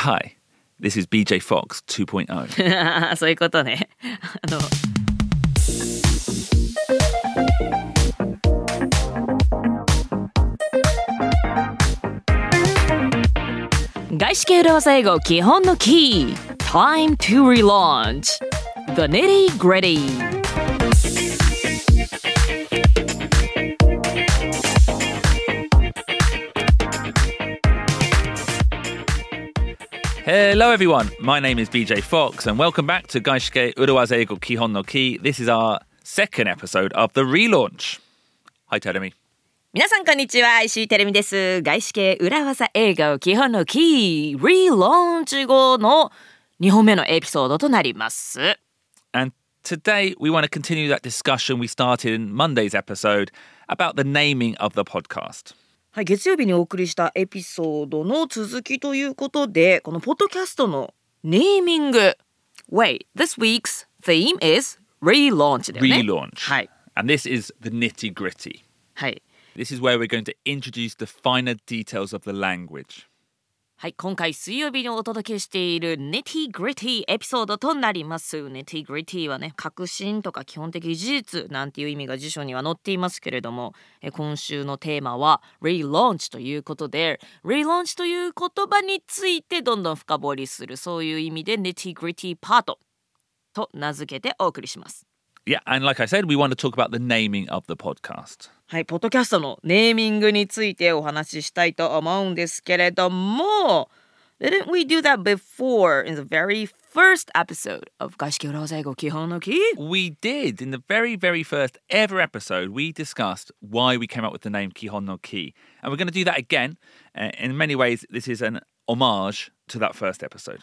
Hi, this is BJ Fox 2.0. そういうことね。あの外資系裏技英語基本のキー Time to relaunch The nitty gritty Hello, everyone. My name is BJ Fox, and welcome back to Gaishike Uruwaze Eigo Kihon no Ki. This is our second episode of the relaunch. Hi, Teremi. 皆さんこんにちは石井てるみです外資系裏技英語基本のキー Relaunch 後の2本目のエピソードとなります And today we want to continue that discussion we started in Monday's episode about the naming of the podcast. はい、月曜日にお送りしたエピソードの続きということでこのポッドキャストのネーミング Wait, this week's theme is relaunch だよね Relaunch. はい、And this is the nitty gritty. はい、This is where we're going to introduce the finer details of the language. はい、今回水曜日にお届けしている Nitty Gritty エピソードとなります Nitty Gritty はね革新とか基本的事実なんていう意味が辞書には載っていますけれどもえ今週のテーマは Relaunch ということで Relaunch という言葉についてどんどん深掘りするそういう意味で Nitty Gritty パートと名付けてお送りします。Yeah, and like I said, we want to talk about the naming of the podcast. はい、ポッドキャストのネーミングについてお話ししたいと思うんですけれども Didn't we do that before in the very first episode of 外資系裏技英語基本のキー We did. In the very, very first ever episode, we discussed why we came up with the name Kihon no Ki. And we're going to do that again. Uh, in many ways, this is an homage to that first episode.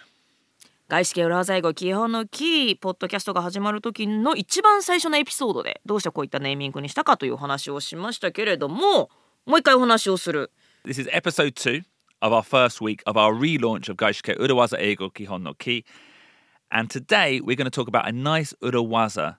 外資系裏技英語基本のキーポッドキャストが始まる時の一番最初のエピソードでどうしてこういったネーミングにしたかというお話をしましたけれどももう一回お話をする This is episode two of our first week of our relaunch of Gaishike Urawaza Eigo Kihon no Ki. And today, we're going to talk about a nice Urawaza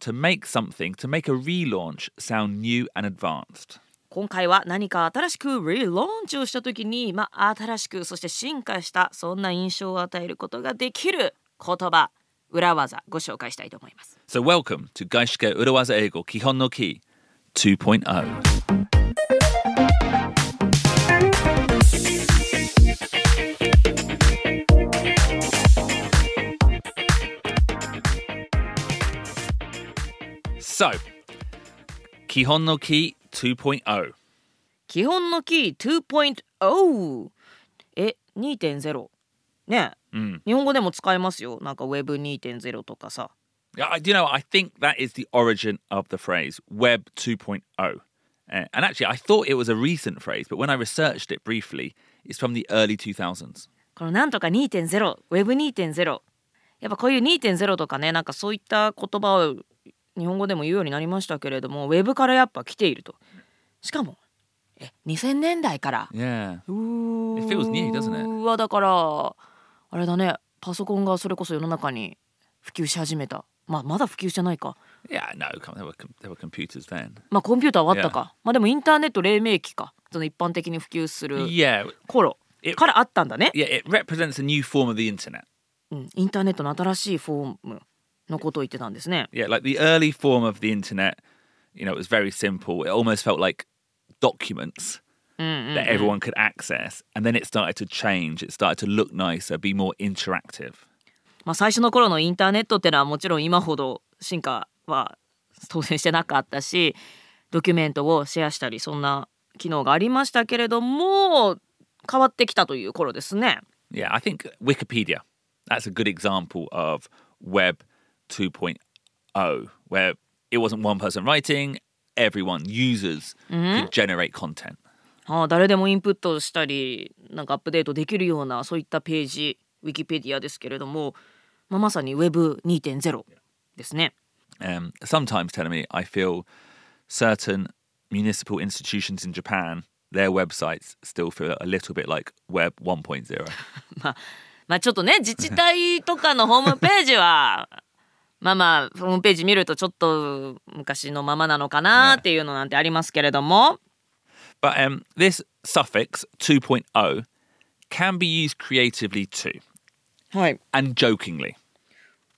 to make something, to make a relaunch sound new and advanced. 今回は何か新しくリローンチをした時に、まあ、新しくそして進化したそんな印象を与えることができる言葉裏技ご紹介したいと思います。So, welcome to Gaishike Urawaza Eigo Kihon no Ki 2.0. So, Kihon no Ki 2.0. 基本のキー2.0え2.0ねえ、日本語でも使えますよなんか Web2.0 とかさ Yeah, you know, I think that is the origin of the phrase Web 2.0. Uh, and actually, I thought it was a recent phrase, but when I researched it briefly, it's from the early 2000s. このなんとか 2.0Web2.0 やっぱこういう2.0とかねなんかそういった言葉を日本語でも言うようになりましたけれども Web からやっぱ来ていると。しかもえ2000年代から。Yeah. うー It feels new, doesn't it? うわだからあれだね。パソコンがそれこそ世の中に普及し始めた。まあまだ普及してないか。Yeah, no, come- there were, com- there were computers then. まあコンピューターはあったか。まあでもインターネット黎明期か。その一般的に普及する Yeah, 頃 It- からあったんだね、yeah, it represents a new form of the internet. うん、インターネットの新しいフォームのことを言ってたんですね Yeah, like the early form of the internet, you know, it was very simple. It almost felt like documents that everyone could access. And then it started to change. It started to look nicer, be more interactive. まあ最初の頃のインターネットってのはもちろん今ほど進化は当然してなかったしドキュメントをシェアしたりそんな機能がありましたけれども変わってきたという頃ですね Yeah, I think Wikipedia, that's a good example of Web 2.0, where it wasn't one person writing, everyone, users, could generate content. ああ誰でもインプットしたりなんかアップデートできるようなそういったページウィキペディアですけれども、まあ、まさに Web2.0 ですね。Um, sometimes, telling me, I feel certain municipal institutions in Japan, their websites still feel a little bit like Web 1.0. まあ、まあちょっとね自治体とかのホームページはまあまあホームページ見るとちょっと昔のままなのかなっていうのなんてありますけれども、But um, this suffix 2.0 can be used creatively too, はい。and jokingly.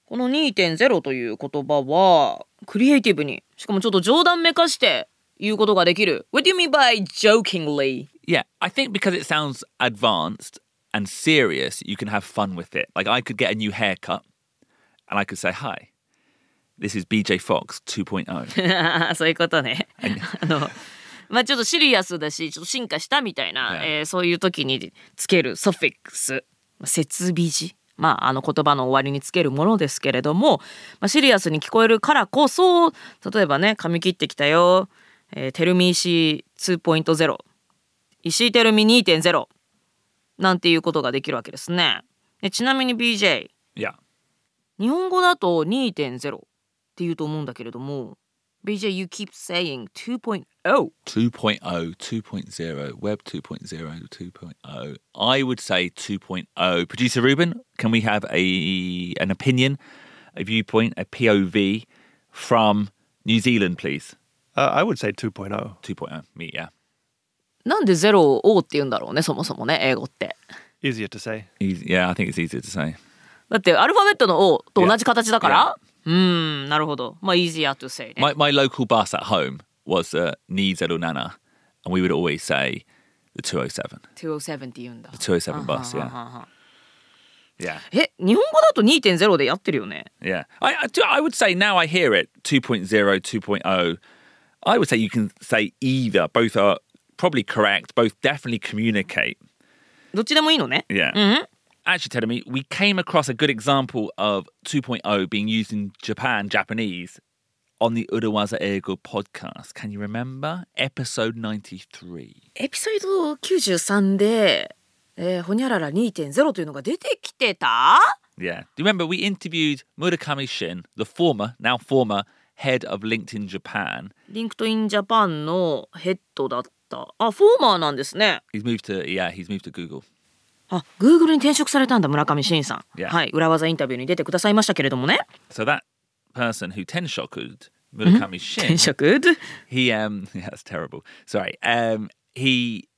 この2.0という言葉はクリエイティブにしかもちょっと冗談めかして言うことができる What do you mean by jokingly? Yeah, I think because it sounds advanced and serious, you can have fun with it. Like I could get a new haircut and I could say, Hi, this is BJ Fox 2.0. そういうことね。あのまあちょっとシリアスだしちょっと進化したみたいな、Yeah. えーそういう時につけるソフィックス設備字まああの言葉の終わりにつけるものですけれども、まあ、シリアスに聞こえるからこそ例えばね髪切ってきたよ、えー、テルミ石2.0石井テルミ2.0なんていうことができるわけですね。でちなみに BJ yeah. 日本語だと2.0って言うと思うんだけれども BJ you keep saying 2.0 2.0, 2.0, Web 2.0, 2.0. I would say 2.0. Producer Ruben, can we have a an opinion, a viewpoint, a POV from New Zealand, please? Uh, I would say 2.0. 2.0. Me, yeah. なんで0を O って言うんだろうねそもそもね英語って Easier to say. Easy, yeah, I think it's easier to say. だってアルファベットの O と同じ形だから うーんなるほどまあ easier to say ね My, my local bus at home was uh, Nizelu Nana, and we would always say the 207. 207って言うんだ207 bus, は yeah. ははは Yeah. え日本語だと2.0でやってるよね Yeah. I, I, do- I would say now I hear it 2.0, 2.0. I would say you can say either. Both are probably correct. Both definitely communicate. どっちでもいいのね Yeah. Actually, telling me, we came across a good example of 2.0 being used in Japan, Japanese, on the Urawaza Eigo podcast. Can you remember? Episode 93. エピソード93で、えー、ほにゃらら2.0というのが出てきてた Yeah. Do you remember we interviewed Murakami Shin, the former, now former head of LinkedIn Japan? リンクトインジャパンのヘッドだったあフォーマーなんですね He's moved to, yeah, he's moved to Google. あ Google に転職されたんだ村上信さん、Yeah. はい裏技インタビューに出てくださいましたけれどもね So that person who tenshokued Murakami Shin, 転職 he um yeah, that's terrible. Sorry. Um he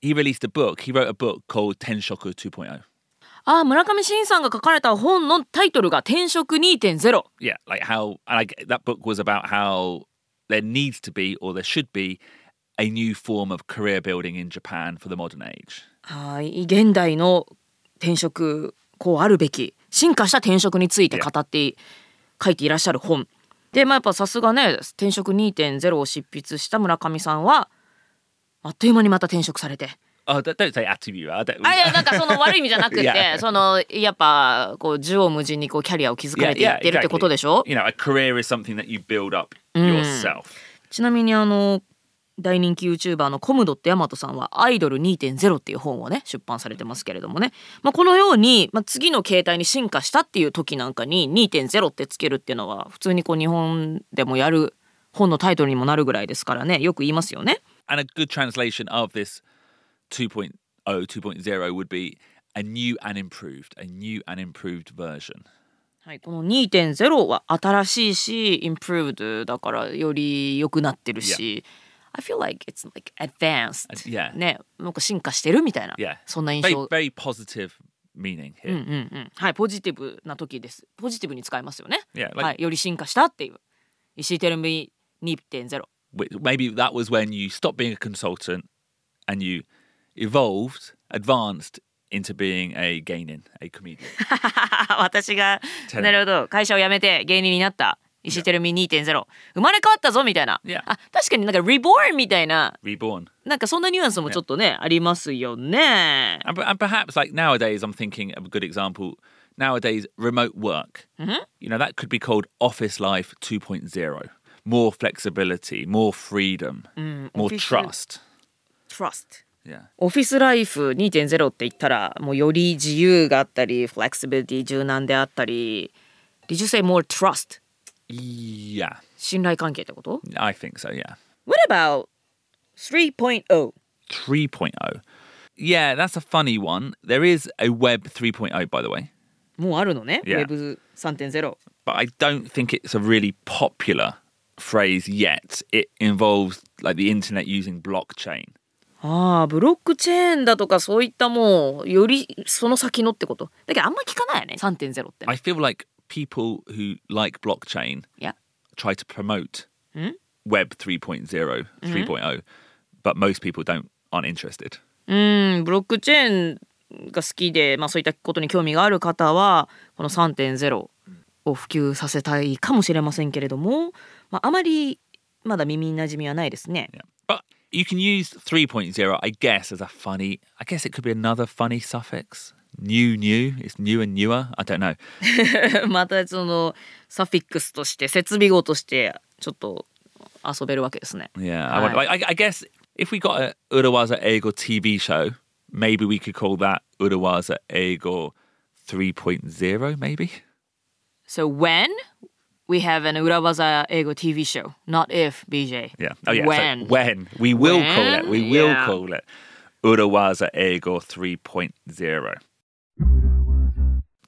he released a book. He wrote a book called Tenshoku 2.0. あ村上信さんが書かれた本のタイトルが転職2.0 Yeah, like how and I that book was about how there needs to be or there should be a new form of career building in Japan for the modern age. はい現代の転職こうあるべき進化した転職について語って書いていらっしゃる本でまあやっぱさすがね転職2.0を執筆した村上さんはあっという間にまた転職されて Oh, don't, don't say attribute. I don't, あいやなんかその悪い意味じゃなくて Yeah. そのやっぱこう縦横無尽にこうキャリアを築かれていってるってことでしょ？You know, a career is something that you build up yourself. ちなみにあの大人気 YouTuber のコムドットヤマトさんは「アイドル2.0」っていう本をね出版されてますけれどもね、まあ、このように、まあ、次の形態に進化したっていう時なんかに2.0ってつけるっていうのは普通にこう日本でもやる本のタイトルにもなるぐらいですからねよく言いますよね。And a good translation of this 2.0, 2.0 would be a new and improved, a new and improved version. はい、この2.0は新しいし improved だからより良くなってるし、I feel like it's like advanced、Yeah. ねなんか進化してるみたいな、Yeah. そんな印 Very, 象 very positive meaning うん here. うんうんはいポジティブな時ですポジティブに使いますよね、Yeah, like はい、より進化したっていう石井テレビ2.0 Wh- maybe that was when you stopped being a consultant and you evolved, advanced into being a gaining, a comedian. 私がなるほど会社を辞めて芸人になった石井テレビ2.0生まれ変わったぞみたいな、Yeah. あ確かになんか reborn みたいな Reborn. なんかそんなニュアンスもちょっとね、ありますよね。And, and perhaps like nowadays, I'm thinking of a good example. Nowadays, remote work. You know, that could be called office life 2.0. More flexibility, more freedom, more office- trust. Trust。Yeah. オフィスライフ2.0って言ったらもうより自由があったりフレキシビリティ柔軟であったり Did you say more trust? Yeah. 信頼関係ってこと I think so, yeah. What about 3.0? 3.0. Yeah, that's a funny one. There is a web 3.0, by the way, もうあるのね、Yeah. Web3.0 but I don't think it's a really popular phrase yet. It involves like the internet using blockchain. ああブロックチェーンだとかそういったもうよりその先のってことだけどあんま聞かないよね3.0って I feel like people who like blockchain Yeah. try to promote Hmm? Web 3.0, 3.0, but most people don't aren't interested. うんブロックチェーンが好きで、まあ、そういったことに興味がある方はこの3.0を普及させたいかもしれませんけれども、まあ、あまりまだ耳に馴染みはないですね。 Yeah. But you can use 3.0, I guess, as a funny, I guess it could be another funny suffix. New, new. It's new and newer. I don't know. またそのサフィックスとして設備語としてちょっと遊べるわけですね。 Yeah. I, wonder, I, I guess if we got a Urawaza Ego TV show, maybe we could call that Urawaza Ego 3.0, maybe? So when we have an Urawaza Ego TV show, not if BJ. Yeah. Oh, yeah. When. So when. We will call it. When? We will Yeah. call it Urawaza Ego 3.0.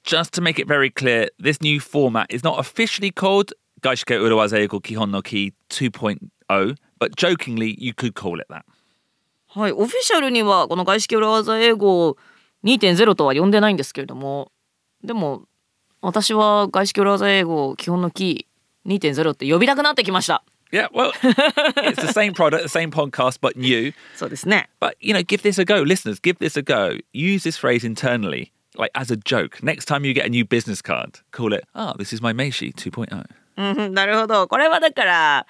Just to make it very clear, this new format is not officially called Gaishike Urawaza Ego Kihon no Ki 2.0, but jokingly, you could call it that. はい、オフィシャルにはこの外資系裏技英語2.0とは呼んでないんですけれどもでも私は外資系裏技英語基本のキー2.0って呼びたくなってきました Yeah, well, it's the same product, the same podcast, but new. そうですね But, you know, give this a go. Listeners, give this a go. Use this phrase internally, Like as a joke. Next time you get a new business card, call it, ah, this is my Meishi 2.0. うんなるほどこれはだから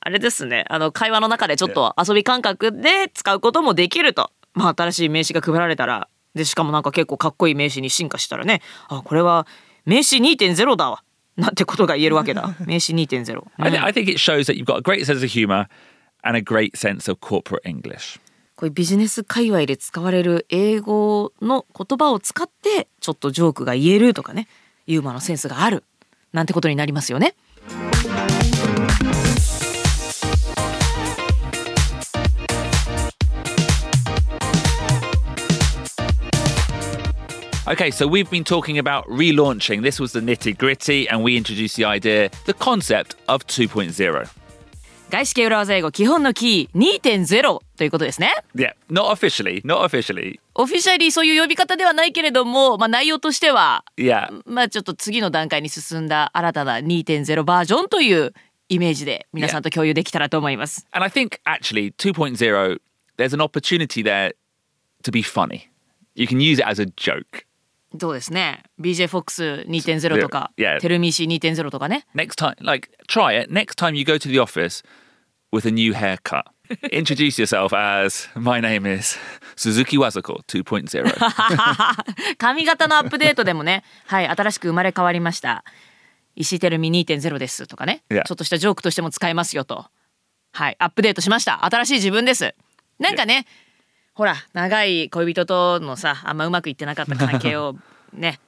あれですねあの会話の中でちょっと遊び感覚で使うこともできると、まあ、新しい名刺が配られたらでしかもなんか結構かっこいい名刺に進化したらねあこれは名刺2.0だわなんてことが言えるわけだ名刺2.0、I, th- I think it shows that you've got a great sense of humor and a great sense of corporate English. こういうビジネス界隈で使われる英語の言葉を使ってちょっとジョークが言えるとかねユーモアのセンスがあるなんてことになりますよね。Okay, so we've been talking about relaunching. This was the nitty gritty, and we introduced the idea, the concept of 2.0. 外資系裏技英語基本のキー2.0ということですね。Yeah, not officially, not officially. オフィシャリーそういう呼び方ではないけれども、まあ、内容としては Yeah, まあちょっと次の段階に進んだ新たな2.0バージョンというイメージで皆さんと共有できたらと思います。and I think actually 2.0, there's an opportunity there to be funny. You can use it as a joke. そうですね。BJFOX2.0 とか、Yeah. テルミーシー2.0とかね。Next time, like, try it. Next time you go to the office with a new haircut, introduce yourself as, my name is Suzuki Wazako 2.0. 髪型のアップデートでもね、はい、新しく生まれ変わりました。石井てるみ2.0ですとかね、Yeah. ちょっとしたジョークとしても使えますよと。はい、アップデートしました。新しい自分です。なんかね、ほら、長い恋人とのさ、あんまうまくいってなかった関係をね、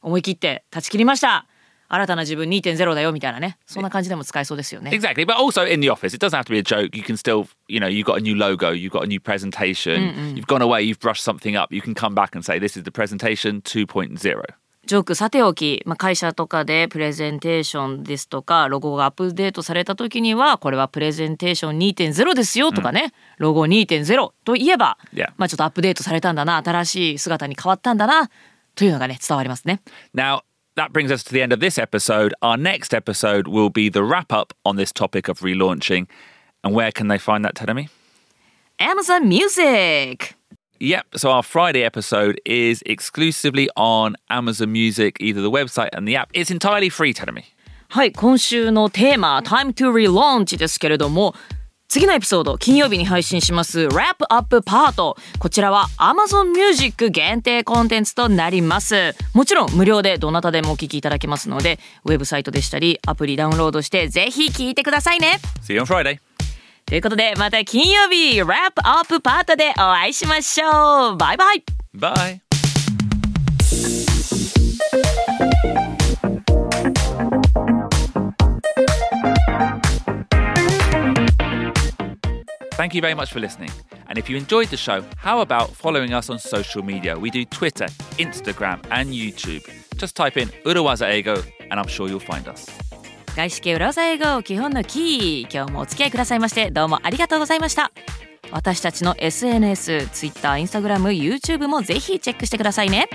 思い切って断ち切りました。新たな自分2.0だよみたいなね、そんな感じでも使えそうですよね。Exactly, but also in the office, it doesn't have to be a joke. You can still, you know, you've got a new logo, you've got a new presentation, you've gone away, you've brushed something up. You can come back and say, this is the presentation 2.0. ジョークさておき、まあ、会社とかでプレゼンテーションですとかロゴがアップデートされた時にはこれはプレゼンテーション2.0ですよとかね、ロゴ2.0といえば.まあちょっとアップデートされたんだな新しい姿に変わったんだなというのがね伝わりますね。Now, that brings us to the end of this episode. Our next episode will be the wrap up on this topic of relaunching. And where can they find that, Tedemi? Amazon Music! Yep. So our Friday episode is exclusively on Amazon Music, either the website and the app. It's entirely free, Tedemi. はい今週のテーマ「Time to Relaunch」ですけれども次のエピソード金曜日に配信します「Wrap Up パート」こちらは Amazon Music 限定コンテンツとなりますもちろん無料でどなたでもお聞きいただけますのでウェブサイトでしたりアプリダウンロードしてぜひ聞いてくださいね See you on Friday. ということでまた金曜日 Wrap Up パートでお会いしましょうバイバイ Bye. Thank you very much for listening. And if you enjoyed the show, how about following us on social media? We do Twitter, Instagram, and YouTube. Just type in Urawaza Ego, and I'm sure you'll find us. 外資系裏技英語基本のキー今日もお付き合いくださいましてどうもありがとうございました私たちの SNS、Twitter、Instagram、YouTube もぜひチェックしてくださいね。